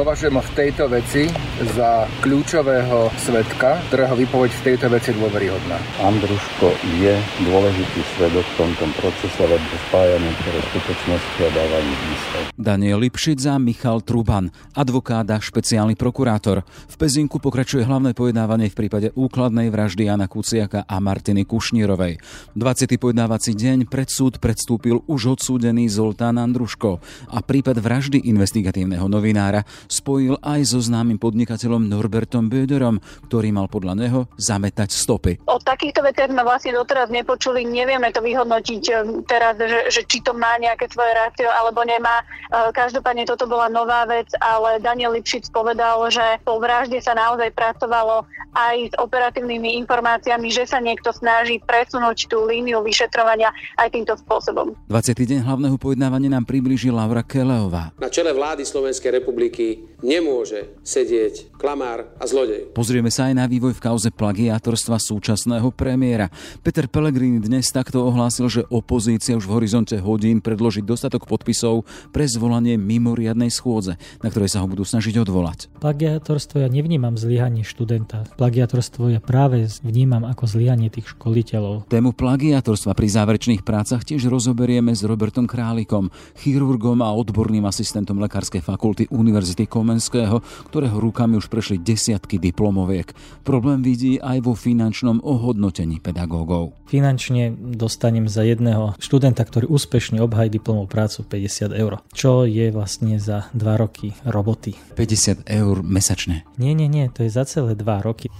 Považujem ho v tejto veci za kľúčového svetka, ktorého výpoveď v tejto veci je dôveryhodná. Andruško je dôležitý svedok v tomto procese, lebo spája niektoré skutočnosti a dáva výsledky. Daniel Lipšic a Michal Truban, advokát a špeciálny prokurátor. V Pezinku pokračuje hlavné pojednávanie v prípade úkladnej vraždy Jana Kuciaka a Martiny Kušnírovej. 20. pojednávací deň pred súd predstúpil už odsúdený Zoltán Andruško a prípad vraždy investigatívneho novinára spojil aj so známym podnikateľom Norbertom Böderom, ktorý mal podľa neho zametať stopy. O takýchto veciach sme vlastne doteraz nepočuli, nevieme to vyhodnotiť eh, teraz, že, že či to má nejaké svoje rácio alebo nemá. Eh, každopádne toto bola nová vec, ale Daniel Lipšic povedal, že po vražde sa naozaj pracovalo aj s operatívnymi informáciami, že sa niekto snaží presunúť tú líniu vyšetrovania aj týmto spôsobom. 20. deň hlavného pojednávania nám priblíži Laura Keleová. Na čele vlády Slovenskej republiky nemôže sedieť klamár a zlodej. Pozrieme sa aj na vývoj v kauze plagiátorstva súčasného premiéra. Peter Pellegrini dnes takto ohlásil, že opozícia už v horizonte hodín predložiť dostatok podpisov pre zvolanie mimoriadnej schôdze, na ktorej sa ho budú snažiť odvolať. Plagiátorstvo ja nevnímam zlyhanie študenta. Plagiátorstvo ja práve vnímam ako zlyhanie tých školiteľov. Tému plagiátorstva pri záverečných prácach tiež rozoberieme s Robertom Králikom, chirurgom a odborným asistentom Lekárskej fakulty Univerzity Komenského, ktorého rukami už prešli desiatky diplomoviek. Problém vidí aj vo finančnom ohodnotení pedagógov. Finančne dostanem za jedného študenta, ktorý úspešne obhají diplomovú prácu 50 eur, čo je vlastne za 2 roky roboty. 50 eur mesačne. Nie, nie, nie, to je za celé 2 roky.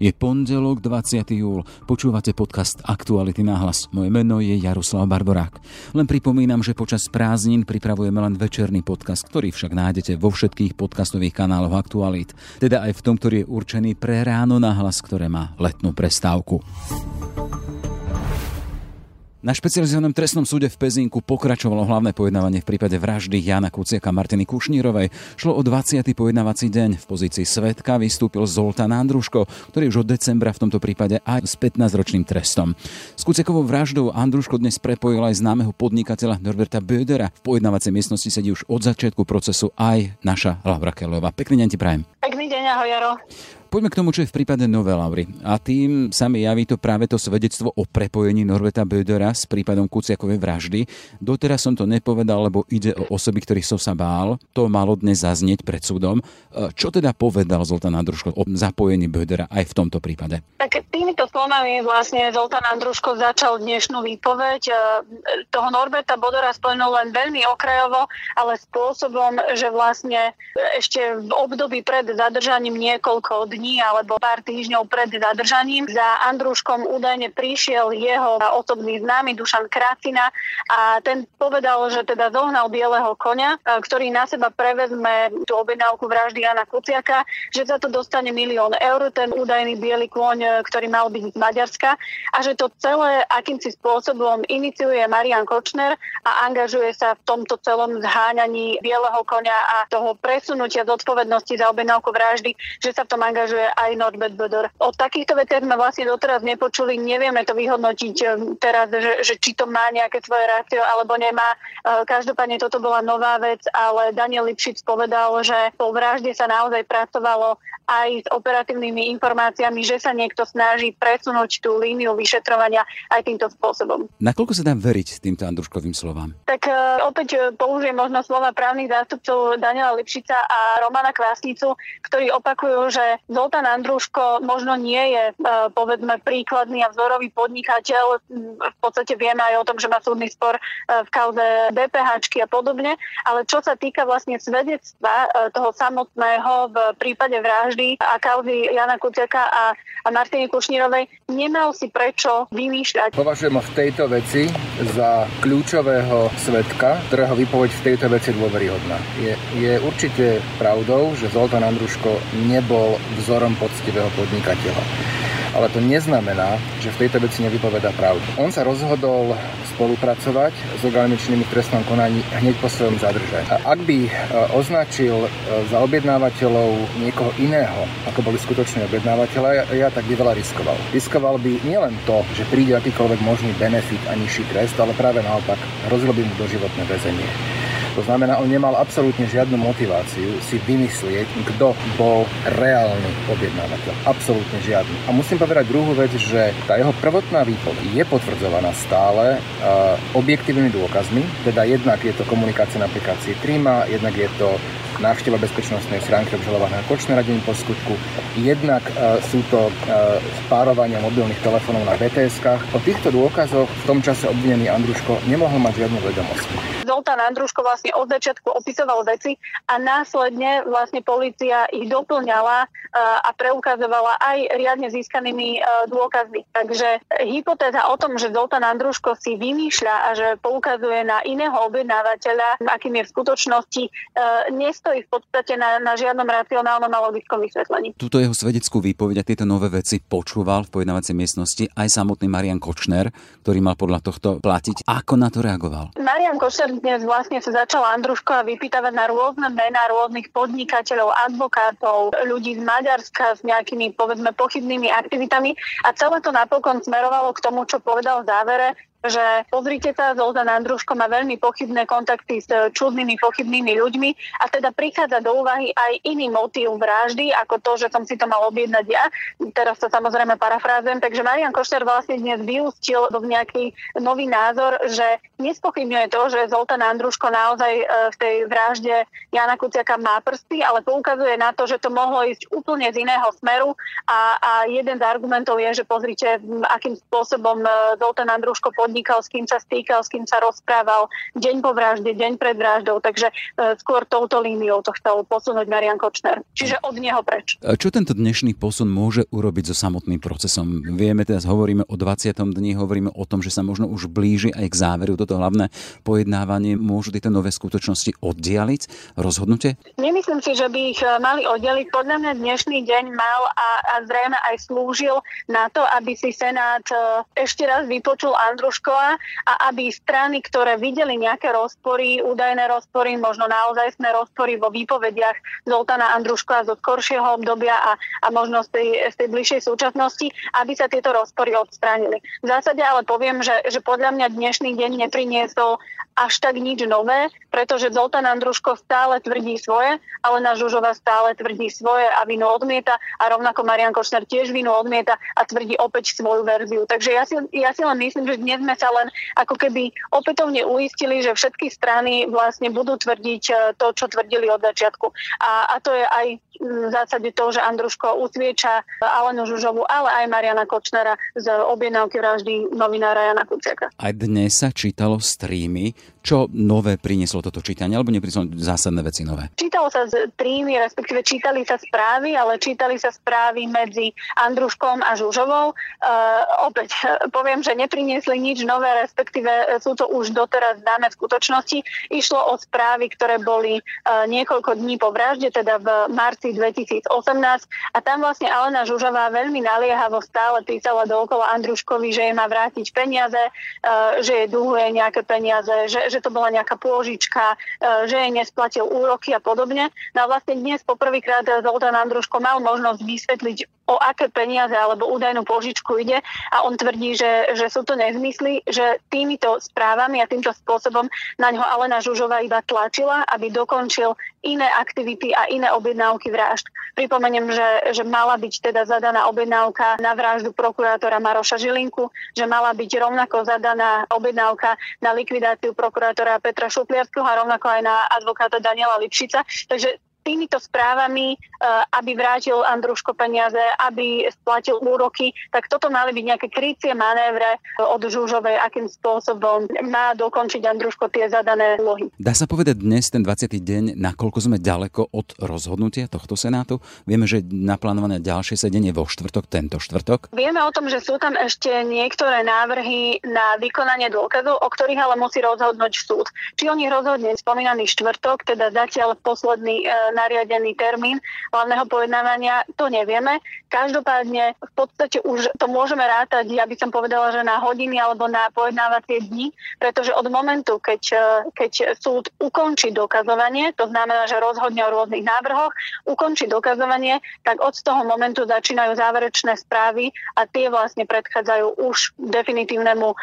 Je pondelok 20. júl. Počúvate podcast Aktuality na hlas. Moje meno je Jaroslav Barborák. Len pripomínam, že počas prázdnin pripravujeme len večerný podcast, ktorý však nájdete vo všetkých podcastových kanáloch Aktualit. Teda aj v tom, ktorý je určený pre ráno na hlas, ktoré má letnú prestávku. Na špecializovanom trestnom súde v Pezinku pokračovalo hlavné pojednávanie v prípade vraždy Jana Kuciaka Martiny Kušnírovej. Šlo o 20. pojednávací deň. V pozícii svetka vystúpil Zoltán Andruško, ktorý už od decembra v tomto prípade aj s 15-ročným trestom. S Kuciakovou vraždou Andruško dnes prepojil aj známeho podnikateľa Norberta Bödera. V pojednávacej miestnosti sedí už od začiatku procesu aj naša Laura Kelová. Pekný deň ti prajem. Pekný deň, ahoj Jaro. Poďme k tomu, čo je v prípade Nové Lavry. A tým sa mi javí to práve to svedectvo o prepojení Norberta Bödera s prípadom Kuciakovej vraždy. Doteraz som to nepovedal, lebo ide o osoby, ktorých som sa bál. To malo dnes zaznieť pred súdom. E, čo teda povedal Zoltán Andruško o zapojení Bödera aj v tomto prípade? Tak týmito slovami vlastne Zoltán Andruško začal dnešnú výpoveď. E, toho Norberta Bodora spomenul len veľmi okrajovo, ale spôsobom, že vlastne ešte v období pred zadržaním niekoľko dní alebo pár týždňov pred zadržaním. Za Andruškom údajne prišiel jeho osobný známy Dušan Kracina a ten povedal, že teda zohnal bieleho konia, e, ktorý na seba prevezme tú objednávku vraždy Jana Kuciaka, že za to dostane milión eur, ten údajný biely kôň, e, ktorý mal byť z Maďarska a že to celé akýmsi spôsobom iniciuje Marian Kočner a angažuje sa v tomto celom zháňaní bieleho konia a toho presunutia zodpovednosti za objednávku vraždy, že sa v tom angažuje angažuje aj Norbert Böder. O takýchto veciach sme vlastne doteraz nepočuli, nevieme to vyhodnotiť eh, teraz, že, že či to má nejaké svoje rácio alebo nemá. Eh, každopádne toto bola nová vec, ale Daniel Lipšic povedal, že po vražde sa naozaj pracovalo aj s operatívnymi informáciami, že sa niekto snaží presunúť tú líniu vyšetrovania aj týmto spôsobom. Nakoľko sa dá veriť týmto Andruškovým slovám? Tak uh, opäť použijem možno slova právnych zástupcov Daniela Lipšica a Romana Kvásnicu, ktorí opakujú, že Zoltán Andruško možno nie je, uh, povedzme, príkladný a vzorový podnikateľ. V podstate vieme aj o tom, že má súdny spor uh, v kauze DPH a podobne, ale čo sa týka vlastne svedectva toho samotného v prípade vraždy, a kauzy Jana Kuciaka a, a Martiny Kušnírovej nemal si prečo vymýšľať. Považujem v tejto veci za kľúčového svetka, ktorého výpoveď v tejto veci dôveryhodná. Je, je určite pravdou, že Zoltán Andruško nebol vzorom poctivého podnikateľa. ale to neznamená, že v tejto veci nevypoveda pravdu. On sa rozhodol spolupracovať s orgánmi činnými v trestnom konaní hneď po svojom zadržaní. A ak by e, označil e, za objednávateľov niekoho iného, ako boli skutoční objednávateľe, ja tak by veľa riskoval. Riskoval by nielen to, že príde akýkoľvek možný benefit a nižší trest, ale práve naopak hrozilo by mu doživotné väzenie. To znamená, on nemal absolútne žiadnu motiváciu si vymyslieť, kto bol reálny objednávateľ. Absolútne žiadny. A musím povedať druhú vec, že tá jeho prvotná výpoveď je potvrdzovaná stále uh, objektívnymi dôkazmi, teda jednak je to komunikácia na aplikácii Trima, jednak je to návšteva bezpečnostnej schránky obžalovaného Kočnera deň po skutku. Jednak uh, sú to uh, spárovania mobilných telefónov na BTS-kách. O týchto dôkazoch v tom čase obvinený Andruško nemohol mať žiadnu vedomosť. Zoltán Andruško vlastne od začiatku opisoval veci a následne vlastne policia ich doplňala uh, a preukazovala aj riadne získanými dôkazmi. Takže hypotéza o tom, že Zoltán Andruško si vymýšľa a že poukazuje na iného objednávateľa, akým je v skutočnosti, nestojí nestojí v podstate na, na žiadnom racionálnom a logickom vysvetlení. Túto jeho svedeckú výpoveď a tieto nové veci počúval v pojednávacej miestnosti aj samotný Marian Kočner, ktorý mal podľa tohto platiť. Ako na to reagoval? Marian Kočner dnes vlastne sa začal Andruško a vypýtavať na rôzne mená rôznych podnikateľov, advokátov, ľudí z Maďarska s nejakými povedzme pochybnými aktivitami a celé to napokon smerovalo k tomu, čo povedal v závere, že pozrite sa, Zoltán Andruško má veľmi pochybné kontakty s eh, čudnými, pochybnými ľuďmi a teda prichádza do úvahy aj iný motív vraždy, ako to, že som si to mal objednať ja. Teraz to samozrejme parafrázujem, takže Marian Košter vlastne dnes vyústil do nejaký nový názor, že nespochybňuje to, že Zoltán Andruško naozaj eh, v tej vražde Jana Kuciaka má prsty, ale poukazuje na to, že to mohlo ísť úplne z iného smeru a, a jeden z argumentov je, že pozrite, akým spôsobom eh, Zoltán Andruško pod podnikal, s kým sa stýkal, s kým sa rozprával deň po vražde, deň pred vraždou, takže e, skôr touto líniou to chcel posunúť Marian Kočner. Čiže od neho preč. Čo tento dnešný posun môže urobiť so samotným procesom? Vieme, teraz hovoríme o 20. dni, hovoríme o tom, že sa možno už blíži aj k záveru toto hlavné pojednávanie. Môžu tieto nové skutočnosti oddialiť rozhodnutie? Nemyslím si, že by ich e, mali oddeliť. Podľa mňa dnešný deň mal a, a zrejme aj slúžil na to, aby si Senát e, ešte raz vypočul Andruš Andruškova a aby strany, ktoré videli nejaké rozpory, údajné rozpory, možno naozaj sme rozpory vo výpovediach Zoltana Andruškova zo skoršieho obdobia a, a možno z tej, z tej bližšej súčasnosti, aby sa tieto rozpory odstránili. V zásade ale poviem, že, že podľa mňa dnešný deň nepriniesol až tak nič nové, pretože Zoltán Andruško stále tvrdí svoje, ale na Žužova stále tvrdí svoje a vinu odmieta a rovnako Marian Košner tiež vinu odmieta a tvrdí opäť svoju verziu. Takže ja si, ja si len myslím, že dnes sme sa len ako keby opätovne uistili, že všetky strany vlastne budú tvrdiť e, to, čo tvrdili od začiatku. A, a to je aj v zásade to, že Andruško usvieča Alenu Žužovu, ale aj Mariana Kočnera z objednávky vraždy novinára Jana Kuciaka. Aj dnes sa čítalo streamy, čo nové prinieslo toto čítanie, alebo neprinieslo zásadné veci nové? Čítalo sa streamy, respektíve čítali sa správy, ale čítali sa správy medzi Andruškom a Žužovou. Uh, opäť poviem, že nepriniesli nič nové, respektíve sú to už doteraz známe v skutočnosti. Išlo o správy, ktoré boli uh, niekoľko dní po vražde, teda v marci 2018 a tam vlastne Alena Žužová veľmi naliehavo stále písala dookola Andruškovi, že jej má vrátiť peniaze, e, že jej dlhuje nejaké peniaze, že, že to bola nejaká pôžička, e, že jej nesplatil úroky a podobne. No a vlastne dnes poprvýkrát Zoltán Andruško mal možnosť vysvetliť, o aké peniaze alebo údajnú požičku ide a on tvrdí, že, že sú to nezmysly, že týmito správami a týmto spôsobom na ňo Alena Žužová iba tlačila, aby dokončil iné aktivity a iné objednávky vražd. Pripomeniem, že, že mala byť teda zadaná objednávka na vraždu prokurátora Maroša Žilinku, že mala byť rovnako zadaná objednávka na likvidáciu prokurátora Petra Šupliarského a rovnako aj na advokáta Daniela Lipšica. Takže týmito správami, eh, aby vrátil Andruško peniaze, aby splatil úroky, tak toto mali byť nejaké krycie manévre od Žužovej, akým spôsobom má dokončiť Andruško tie zadané úlohy. Dá sa povedať dnes, ten 20. deň, nakoľko sme ďaleko od rozhodnutia tohto Senátu? Vieme, že naplánované ďalšie sedenie vo štvrtok, tento štvrtok? Vieme o tom, že sú tam ešte niektoré návrhy na vykonanie dôkazov, o ktorých ale musí rozhodnúť súd. Či o nich rozhodne spomínaný štvrtok, teda zatiaľ posledný e, nariadený termín hlavného pojednávania, to nevieme. Každopádne v podstate už to môžeme rátať, ja by som povedala, že na hodiny alebo na pojednávacie dni, pretože od momentu, keď, e, keď súd ukončí dokazovanie, to znamená, že rozhodne o rôznych návrhoch, ukončí dokazovanie, tak od toho momentu začínajú záverečné správy a tie vlastne predchádzajú už definitívnemu e,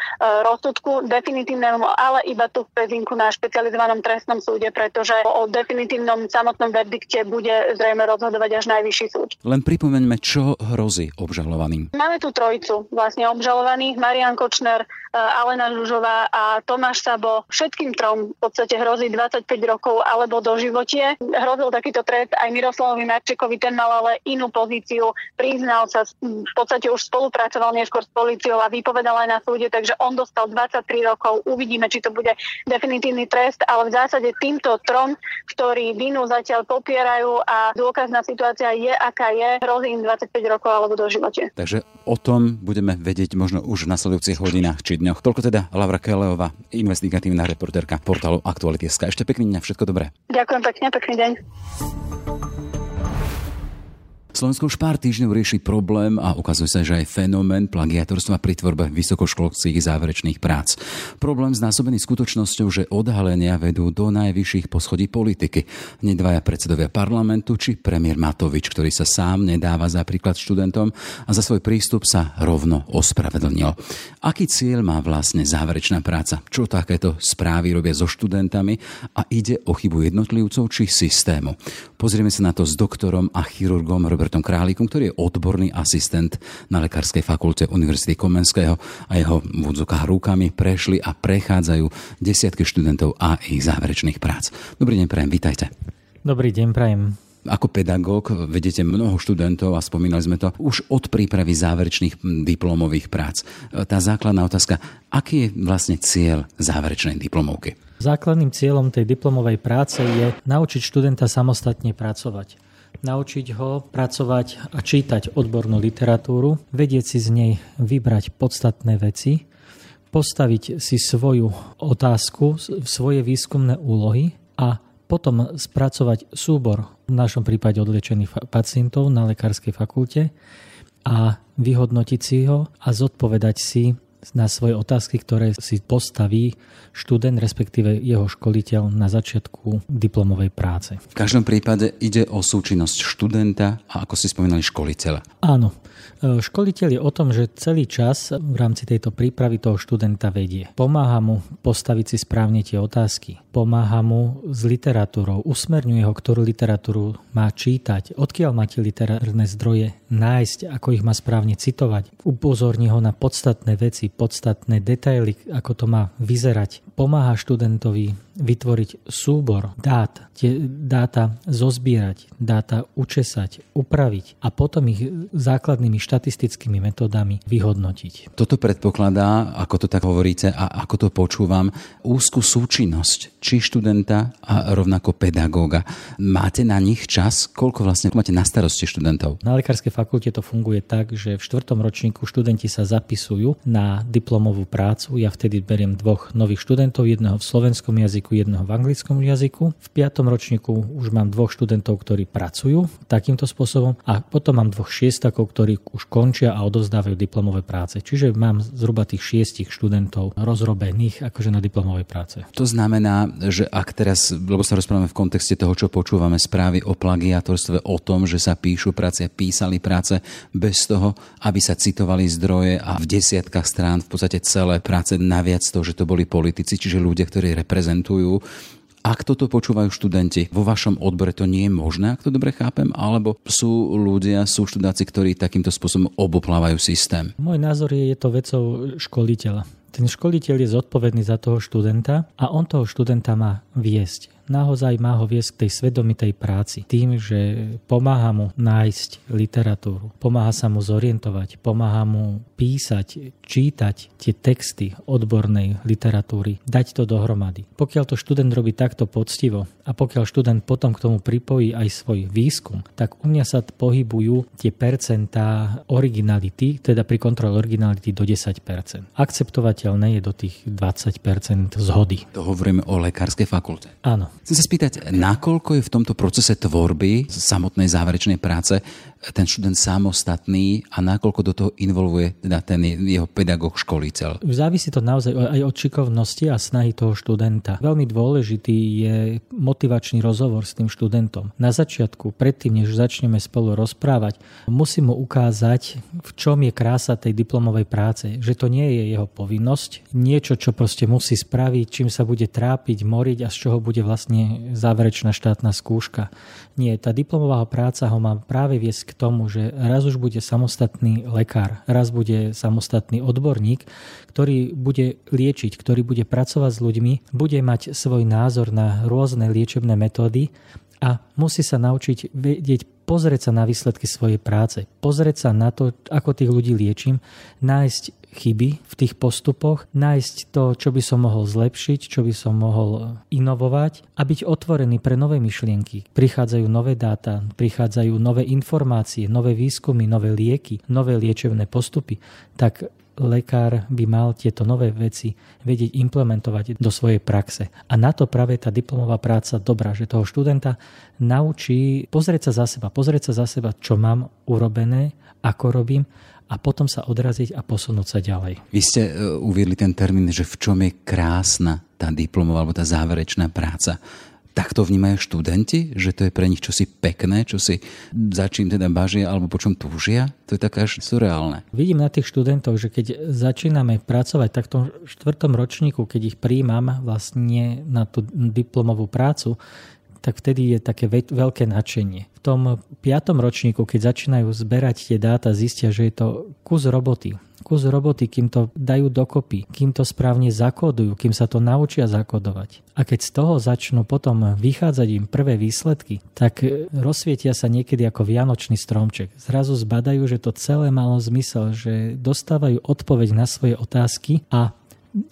rozsudku, definitívnemu, ale iba tu v Pezinku na špecializovanom trestnom súde, pretože o definitívnom samotnom verdikte bude zrejme rozhodovať až najvyšší súd. Len pripomeňme, čo hrozí obžalovaným. Máme tu trojicu vlastne obžalovaných, Marian Kočner, e, Alena Žužová a Tomáš Sabo. Všetkým trom v podstate hrozí 25 rokov alebo do životie. Hrozil takýto trest aj Miroslavovi Marčekovi, ten mal ale inú pozíciu, priznal sa, v podstate už spolupracoval neskôr s policiou a vypovedal aj na súde, takže on dostal 23 rokov. Uvidíme, či to bude definitívny trest, ale v zásade týmto trom, ktorí vinu zatiaľ popierajú a dôkazná situácia je, aká je, hrozí im 25 rokov alebo do živote. Takže o tom budeme vedieť možno už v nasledujúcich hodinách či dňoch. Toľko teda Laura Keleová, investigatívna reportérka portálu Aktuality.sk. Ešte pekný deň, všetko dobré. Ďakujem pekne, pekný deň. Slovensko už pár týždňov rieši problém a ukazuje sa, že aj fenomén plagiatorstva pri tvorbe vysokoškolských záverečných prác. Problém znásobený skutočnosťou, že odhalenia vedú do najvyšších poschodí politiky. Nedvaja predsedovia parlamentu či premiér Matovič, ktorý sa sám nedáva za príklad študentom a za svoj prístup sa rovno ospravedlnil. Aký cieľ má vlastne záverečná práca? Čo takéto správy robia so študentami a ide o chybu jednotlivcov či systému? Pozrieme sa na to s doktorom a chirurgom Robert Robertom Králikom, ktorý je odborný asistent na Lekárskej fakulte Univerzity Komenského a jeho v rukami prešli a prechádzajú desiatky študentov a ich záverečných prác. Dobrý deň, prajem, vítajte. Dobrý deň, prajem. Ako pedagóg vedete mnoho študentov a spomínali sme to už od prípravy záverečných diplomových prác. Tá základná otázka, aký je vlastne cieľ záverečnej diplomovky? Základným cieľom tej diplomovej práce je naučiť študenta samostatne pracovať naučiť ho pracovať a čítať odbornú literatúru, vedieť si z nej vybrať podstatné veci, postaviť si svoju otázku, svoje výskumné úlohy a potom spracovať súbor, v našom prípade odliečených pacientov na lekárskej fakulte a vyhodnotiť si ho a zodpovedať si na svoje otázky, ktoré si postaví študent, respektíve jeho školiteľ na začiatku diplomovej práce. V každom prípade ide o súčinnosť študenta a ako ste spomínali školiteľa. Áno. E, školiteľ je o tom, že celý čas v rámci tejto prípravy toho študenta vedie. Pomáha mu postaviť si správne tie otázky. Pomáha mu s literatúrou, usmerňuje ho, ktorú literatúru má čítať, odkiaľ má tie literárne zdroje nájsť, ako ich má správne citovať. Upozorní ho na podstatné veci, podstatné detaily, ako to má vyzerať. Pomáha študentovi vytvoriť súbor dát, tie dáta zozbierať, dáta učesať, upraviť a potom ich základnými štatistickými metodami vyhodnotiť. Toto predpokladá, ako to tak hovoríte a ako to počúvam, úzku súčinnosť či študenta a rovnako pedagóga. Máte na nich čas? Koľko vlastne máte na starosti študentov? Na lekárskej fakulte to funguje tak, že v štvrtom ročníku študenti sa zapisujú na diplomovú prácu. Ja vtedy beriem dvoch nových študentov, jedného v slovenskom jazyku, jazyku, jedného v anglickom jazyku. V piatom ročníku už mám dvoch študentov, ktorí pracujú takýmto spôsobom a potom mám dvoch šiestakov, ktorí už končia a odozdávajú diplomové práce. Čiže mám zhruba tých šiestich študentov rozrobených akože na diplomovej práce. To znamená, že ak teraz, lebo sa rozprávame v kontexte toho, čo počúvame správy o plagiatorstve, o tom, že sa píšu práce, písali práce bez toho, aby sa citovali zdroje a v desiatkách strán v podstate celé práce naviac to, že to boli politici, čiže ľudia, ktorí reprezentujú fungujú. Ak toto počúvajú študenti, vo vašom odbore to nie je možné, ak to dobre chápem, alebo sú ľudia, sú študáci, ktorí takýmto spôsobom oboplávajú systém? Môj názor je, je to vecou školiteľa. Ten školiteľ je zodpovedný za toho študenta a on toho študenta má viesť naozaj má ho viesť k tej svedomitej práci. Tým, že pomáha mu nájsť literatúru, pomáha sa mu zorientovať, pomáha mu písať, čítať tie texty odbornej literatúry, dať to dohromady. Pokiaľ to študent robí takto poctivo a pokiaľ študent potom k tomu pripojí aj svoj výskum, tak u mňa sa pohybujú tie percentá originality, teda pri kontrole originality do 10%. Akceptovateľné je do tých 20% zhody. To hovoríme o lekárskej fakulte. Áno. Chcem sa spýtať, nakoľko je v tomto procese tvorby samotnej záverečnej práce ten študent samostatný a nakoľko do toho involvuje teda ten jeho pedagóg školiteľ? Závisí to naozaj aj od šikovnosti a snahy toho študenta. Veľmi dôležitý je motivačný rozhovor s tým študentom. Na začiatku, predtým, než začneme spolu rozprávať, musím mu ukázať, v čom je krása tej diplomovej práce. Že to nie je jeho povinnosť, niečo, čo proste musí spraviť, čím sa bude trápiť, moriť a z čoho bude vlastne záverečná štátna skúška. Nie, tá diplomová práca ho má práve viesť k tomu, že raz už bude samostatný lekár, raz bude samostatný odborník, ktorý bude liečiť, ktorý bude pracovať s ľuďmi, bude mať svoj názor na rôzne liečebné metódy a musí sa naučiť vedieť pozrieť sa na výsledky svojej práce, pozrieť sa na to, ako tých ľudí liečím, nájsť chyby v tých postupoch, nájsť to, čo by som mohol zlepšiť, čo by som mohol inovovať a byť otvorený pre nové myšlienky. Prichádzajú nové dáta, prichádzajú nové informácie, nové výskumy, nové lieky, nové liečebné postupy. Tak lekár by mal tieto nové veci vedieť implementovať do svojej praxe. A na to práve tá diplomová práca dobrá, že toho študenta naučí pozrieť sa za seba, pozrieť sa za seba, čo mám urobené, ako robím a potom sa odraziť a posunúť sa ďalej. Vy ste e, uviedli ten termín, že v čom je krásna tá diplomová alebo tá záverečná práca. Tak to vnímajú študenti, že to je pre nich čosi pekné, čosi za čím teda bažia alebo po čom túžia? To je také až surreálne. Vidím na tých študentov, že keď začíname pracovať tak v tom štvrtom ročníku, keď ich príjmam vlastne na tú diplomovú prácu, tak vtedy je také veľké nadšenie. V tom piatom ročníku, keď začínajú zberať tie dáta, zistia, že je to kus roboty. Kus roboty, kým to dajú dokopy, kým to správne zakódujú, kým sa to naučia zakodovať. A keď z toho začnú potom vychádzať im prvé výsledky, tak rozsvietia sa niekedy ako vianočný stromček. Zrazu zbadajú, že to celé malo zmysel, že dostávajú odpoveď na svoje otázky a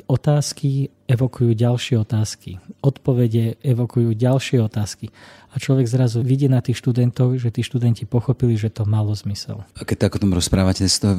otázky evokujú ďalšie otázky. Odpovede evokujú ďalšie otázky. A človek zrazu vidie na tých študentov, že tí študenti pochopili, že to malo zmysel. A keď tak o tom rozprávate, to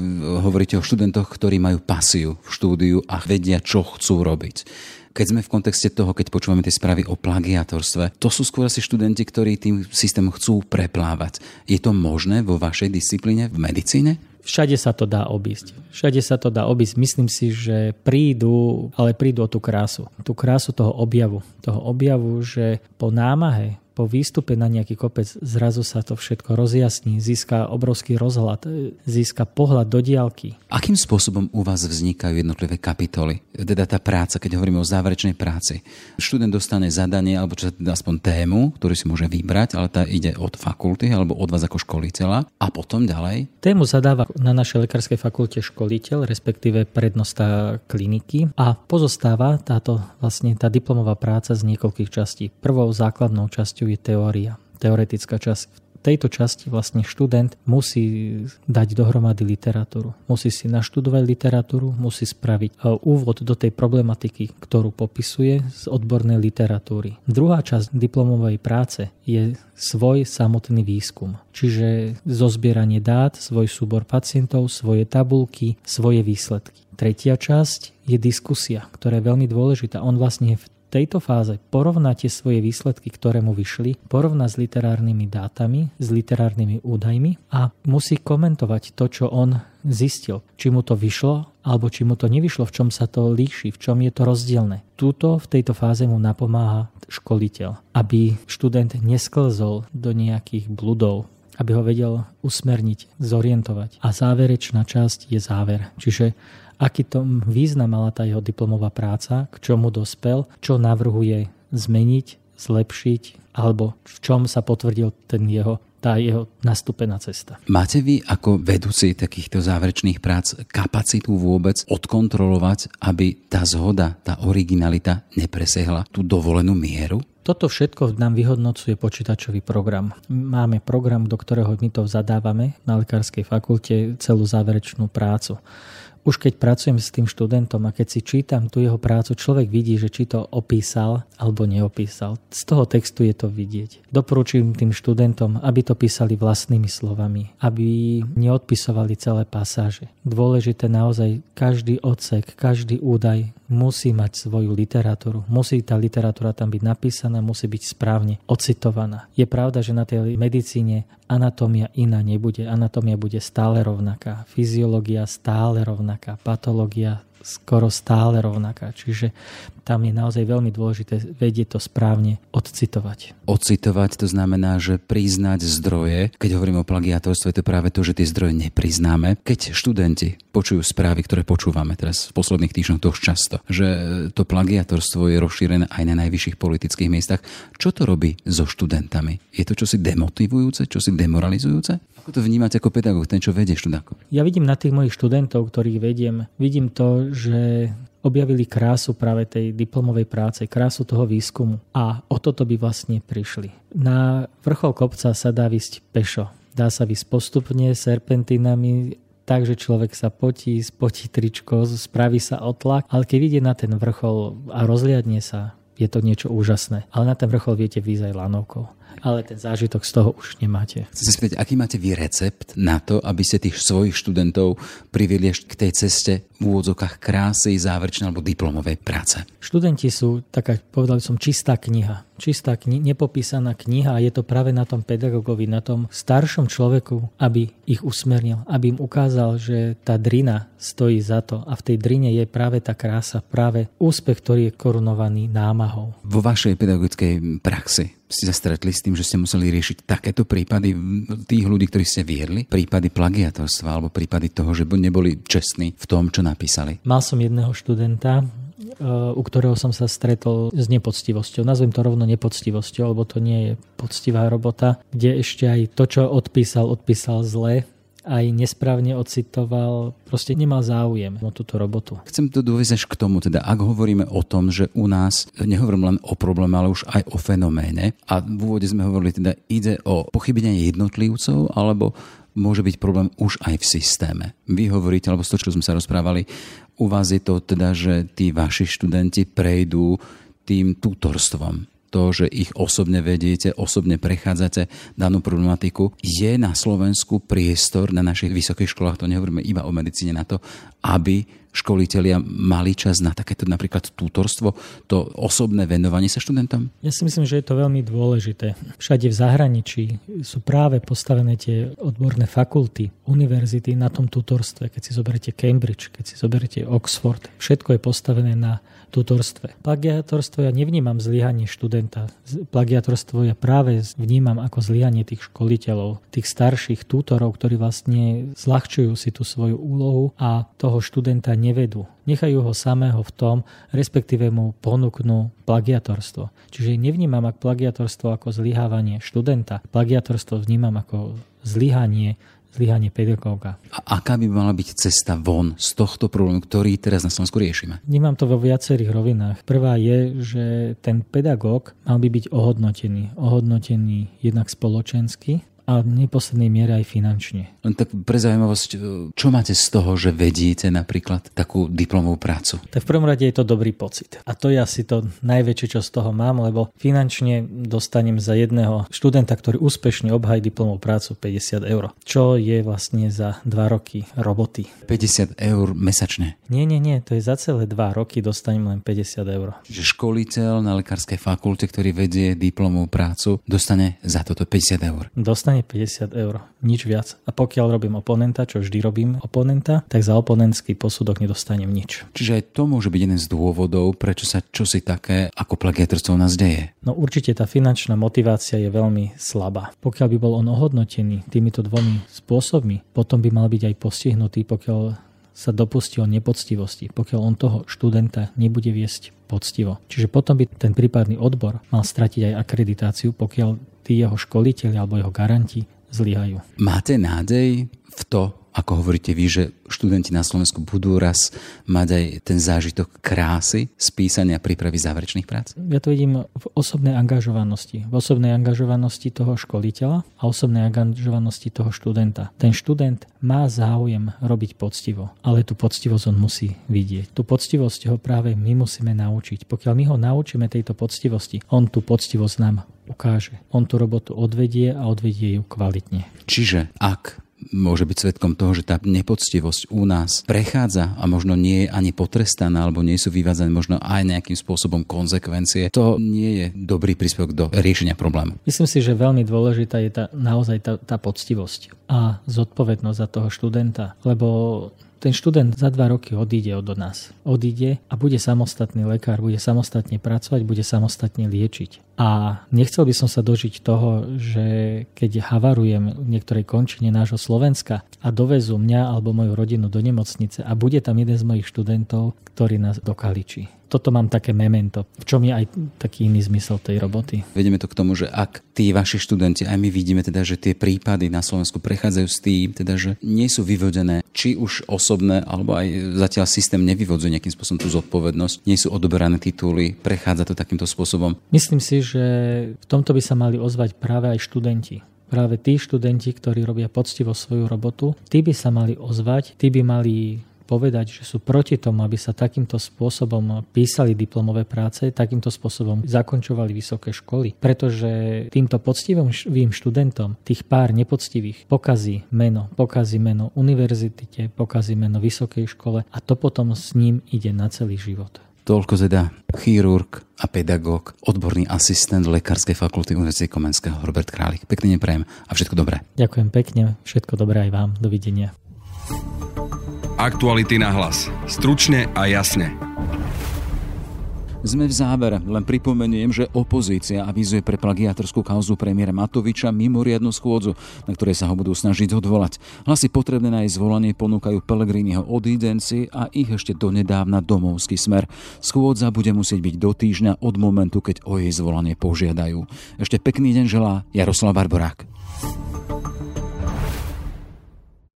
hovoríte o študentoch, ktorí majú pasiu v štúdiu a vedia, čo chcú robiť. Keď sme v kontexte toho, keď počúvame tie správy o plagiatorstve, to sú skôr asi študenti, ktorí tým systémom chcú preplávať. Je to možné vo vašej disciplíne v medicíne? Všade sa to dá obísť. Všade sa to dá obísť. Myslím si, že prídu, ale prídu o tú krásu. Tú krásu toho objavu. Toho objavu, že po námahe, po výstupe na nejaký kopec zrazu sa to všetko rozjasní, získa obrovský rozhľad, získa pohľad do diálky. Akým spôsobom u vás vznikajú jednotlivé kapitoly? Teda tá práca, keď hovoríme o záverečnej práci. Študent dostane zadanie, alebo čo aspoň tému, ktorú si môže vybrať, ale tá ide od fakulty alebo od vás ako školiteľa a potom ďalej? Tému zadáva na našej lekárskej fakulte školiteľ, respektíve prednosta kliniky a pozostáva táto vlastne tá diplomová práca z niekoľkých častí. Prvou základnou časťou je teória, teoretická časť. Tejto časti vlastne študent musí dať dohromady literatúru. Musí si naštudovať literatúru, musí spraviť e, úvod do tej problematiky, ktorú popisuje z odbornej literatúry. Druhá časť diplomovej práce je svoj samotný výskum, čiže zozbieranie dát, svoj súbor pacientov, svoje tabulky, svoje výsledky. Tretia časť je diskusia, ktorá je veľmi dôležitá. On vlastne v tejto fáze porovnáte svoje výsledky, ktoré mu vyšli, porovná s literárnymi dátami, s literárnymi údajmi a musí komentovať to, čo on zistil. Či mu to vyšlo, alebo či mu to nevyšlo, v čom sa to líši, v čom je to rozdielne. Túto v tejto fáze mu napomáha školiteľ, aby študent nesklzol do nejakých bludov, aby ho vedel usmerniť, zorientovať. A záverečná časť je záver. Čiže aký to význam mala tá jeho diplomová práca, k čomu dospel, čo navrhuje zmeniť, zlepšiť, alebo v čom sa potvrdil ten jeho tá jeho nastúpená cesta. Máte vy ako vedúci takýchto záverečných prác kapacitu vôbec odkontrolovať, aby tá zhoda, tá originalita nepresehla tú dovolenú mieru? Toto všetko nám vyhodnocuje počítačový program. Máme program, do ktorého my to zadávame na lekárskej fakulte celú záverečnú prácu už keď pracujem s tým študentom a keď si čítam tú jeho prácu, človek vidí, že či to opísal alebo neopísal. Z toho textu je to vidieť. Doporučujem tým študentom, aby to písali vlastnými slovami, aby neodpisovali celé pasáže. Dôležité naozaj každý odsek, každý údaj musí mať svoju literatúru. Musí tá literatúra tam byť napísaná, musí byť správne ocitovaná. Je pravda, že na tej medicíne anatómia iná nebude. Anatómia bude stále rovnaká. Fyziológia stále rovnaká. Patológia skoro stále rovnaká. Čiže tam je naozaj veľmi dôležité vedieť to správne odcitovať. Odcitovať to znamená, že priznať zdroje. Keď hovorím o plagiatorstve, to je práve to, že tie zdroje nepriznáme. Keď študenti počujú správy, ktoré počúvame teraz v posledných týždňoch dosť často, že to plagiatorstvo je rozšírené aj na najvyšších politických miestach, čo to robí so študentami? Je to čosi demotivujúce, čosi demoralizujúce? Ako to vnímate ako pedagóg, ten, čo vedie študentov? Ja vidím na tých mojich študentov, ktorých vediem, vidím to, že objavili krásu práve tej diplomovej práce, krásu toho výskumu a o toto by vlastne prišli. Na vrchol kopca sa dá vysť pešo. Dá sa vysť postupne serpentinami, takže človek sa potí, spotí tričko, spraví sa otlak, ale keď ide na ten vrchol a rozliadne sa, je to niečo úžasné. Ale na ten vrchol viete výjsť aj lanovkou ale ten zážitok z toho už nemáte. Chcem sa spýtať, aký máte vy recept na to, aby ste tých svojich študentov priviedli k tej ceste v úvodzokách krásy, záverečnej alebo diplomovej práce? Študenti sú taká, povedal som, čistá kniha. Čistá kni- nepopísaná kniha a je to práve na tom pedagogovi, na tom staršom človeku, aby ich usmernil, aby im ukázal, že tá drina stojí za to a v tej drine je práve tá krása, práve úspech, ktorý je korunovaný námahou. Vo vašej pedagogickej praxi ste sa stretli s tým, že ste museli riešiť takéto prípady tých ľudí, ktorí ste viedli? Prípady plagiatorstva alebo prípady toho, že neboli čestní v tom, čo napísali? Mal som jedného študenta, u ktorého som sa stretol s nepoctivosťou. Nazvem to rovno nepoctivosťou, lebo to nie je poctivá robota, kde ešte aj to, čo odpísal, odpísal zle aj nesprávne ocitoval, proste nemal záujem o túto robotu. Chcem to dovieť až k tomu, teda ak hovoríme o tom, že u nás, nehovorím len o probléme, ale už aj o fenoméne a v úvode sme hovorili, teda ide o pochybenie jednotlivcov alebo môže byť problém už aj v systéme. Vy hovoríte, alebo z toho, čo sme sa rozprávali, u vás je to teda, že tí vaši študenti prejdú tým tutorstvom to, že ich osobne vediete, osobne prechádzate danú problematiku. Je na Slovensku priestor na našich vysokých školách, to nehovoríme iba o medicíne, na to, aby školitelia mali čas na takéto napríklad tutorstvo, to osobné venovanie sa študentom? Ja si myslím, že je to veľmi dôležité. Všade v zahraničí sú práve postavené tie odborné fakulty, univerzity na tom tutorstve. Keď si zoberiete Cambridge, keď si zoberiete Oxford, všetko je postavené na tutorstve. Plagiatorstvo ja nevnímam zlyhanie študenta. Plagiatorstvo ja práve vnímam ako zlyhanie tých školiteľov, tých starších tutorov, ktorí vlastne zľahčujú si tú svoju úlohu a toho študenta nevedú. Nechajú ho samého v tom, respektíve mu ponúknú plagiatorstvo. Čiže nevnímam ak plagiatorstvo ako zlyhávanie študenta. Plagiatorstvo vnímam ako zlyhanie zlyhanie pedagóga. A aká by mala byť cesta von z tohto problému, ktorý teraz na Slovensku riešime? Vnímam to vo viacerých rovinách. Prvá je, že ten pedagóg mal by byť ohodnotený. Ohodnotený jednak spoločensky, a v neposlednej miere aj finančne. Len tak pre zaujímavosť, čo máte z toho, že vedíte napríklad takú diplomovú prácu? Tak v prvom rade je to dobrý pocit. A to je asi to najväčšie, čo z toho mám, lebo finančne dostanem za jedného študenta, ktorý úspešne obhají diplomovú prácu 50 eur. Čo je vlastne za 2 roky roboty. 50 eur mesačne? Nie, nie, nie, to je za celé 2 roky dostanem len 50 eur. Čiže školiteľ na lekárskej fakulte, ktorý vedie diplomovú prácu, dostane za toto 50 eur? Dostane dostane 50 eur, nič viac. A pokiaľ robím oponenta, čo vždy robím oponenta, tak za oponentský posudok nedostanem nič. Čiže aj to môže byť jeden z dôvodov, prečo sa čosi také ako plagiatorstvo u nás deje. No určite tá finančná motivácia je veľmi slabá. Pokiaľ by bol on ohodnotený týmito dvomi spôsobmi, potom by mal byť aj postihnutý, pokiaľ sa dopustí o nepoctivosti, pokiaľ on toho študenta nebude viesť poctivo. Čiže potom by ten prípadný odbor mal stratiť aj akreditáciu, pokiaľ tí jeho školiteľi alebo jeho garanti zlyhajú. Máte nádej v to, ako hovoríte vy, že študenti na Slovensku budú raz mať aj ten zážitok krásy z písania a prípravy záverečných prác? Ja to vidím v osobnej angažovanosti. V osobnej angažovanosti toho školiteľa a osobnej angažovanosti toho študenta. Ten študent má záujem robiť poctivo, ale tú poctivosť on musí vidieť. Tú poctivosť ho práve my musíme naučiť. Pokiaľ my ho naučíme tejto poctivosti, on tú poctivosť nám ukáže. On tú robotu odvedie a odvedie ju kvalitne. Čiže ak môže byť svetkom toho, že tá nepoctivosť u nás prechádza a možno nie je ani potrestaná, alebo nie sú vyvádzané možno aj nejakým spôsobom konsekvencie, to nie je dobrý príspevok do riešenia problému. Myslím si, že veľmi dôležitá je tá, naozaj tá, tá poctivosť a zodpovednosť za toho študenta, lebo ten študent za dva roky odíde od nás. Odíde a bude samostatný lekár, bude samostatne pracovať, bude samostatne liečiť. A nechcel by som sa dožiť toho, že keď havarujem v niektorej končine nášho Slovenska a dovezú mňa alebo moju rodinu do nemocnice a bude tam jeden z mojich študentov, ktorý nás dokaličí toto mám také memento, v čom je aj taký iný zmysel tej roboty. Vedeme to k tomu, že ak tí vaši študenti, aj my vidíme teda, že tie prípady na Slovensku prechádzajú s tým, teda, že nie sú vyvodené či už osobné, alebo aj zatiaľ systém nevyvodzuje nejakým spôsobom tú zodpovednosť, nie sú odoberané tituly, prechádza to takýmto spôsobom. Myslím si, že v tomto by sa mali ozvať práve aj študenti práve tí študenti, ktorí robia poctivo svoju robotu, tí by sa mali ozvať, tí by mali povedať, že sú proti tomu, aby sa takýmto spôsobom písali diplomové práce, takýmto spôsobom zakončovali vysoké školy. Pretože týmto poctivým študentom, tých pár nepoctivých, pokazí meno, pokazí meno univerzitite, pokazí meno vysokej škole a to potom s ním ide na celý život. Toľko teda chirurg a pedagóg, odborný asistent Lekárskej fakulty Univerzity Komenského Robert Králik. Pekne neprajem a všetko dobré. Ďakujem pekne, všetko dobré aj vám. Dovidenia. Aktuality na hlas. Stručne a jasne. Sme v závere, len pripomeniem, že opozícia avizuje pre plagiatorskú kauzu premiéra Matoviča mimoriadnu schôdzu, na ktorej sa ho budú snažiť odvolať. Hlasy potrebné na jej zvolanie ponúkajú Pelegriniho odídenci a ich ešte donedávna domovský smer. Schôdza bude musieť byť do týždňa od momentu, keď o jej zvolanie požiadajú. Ešte pekný deň želá Jaroslav Barborák.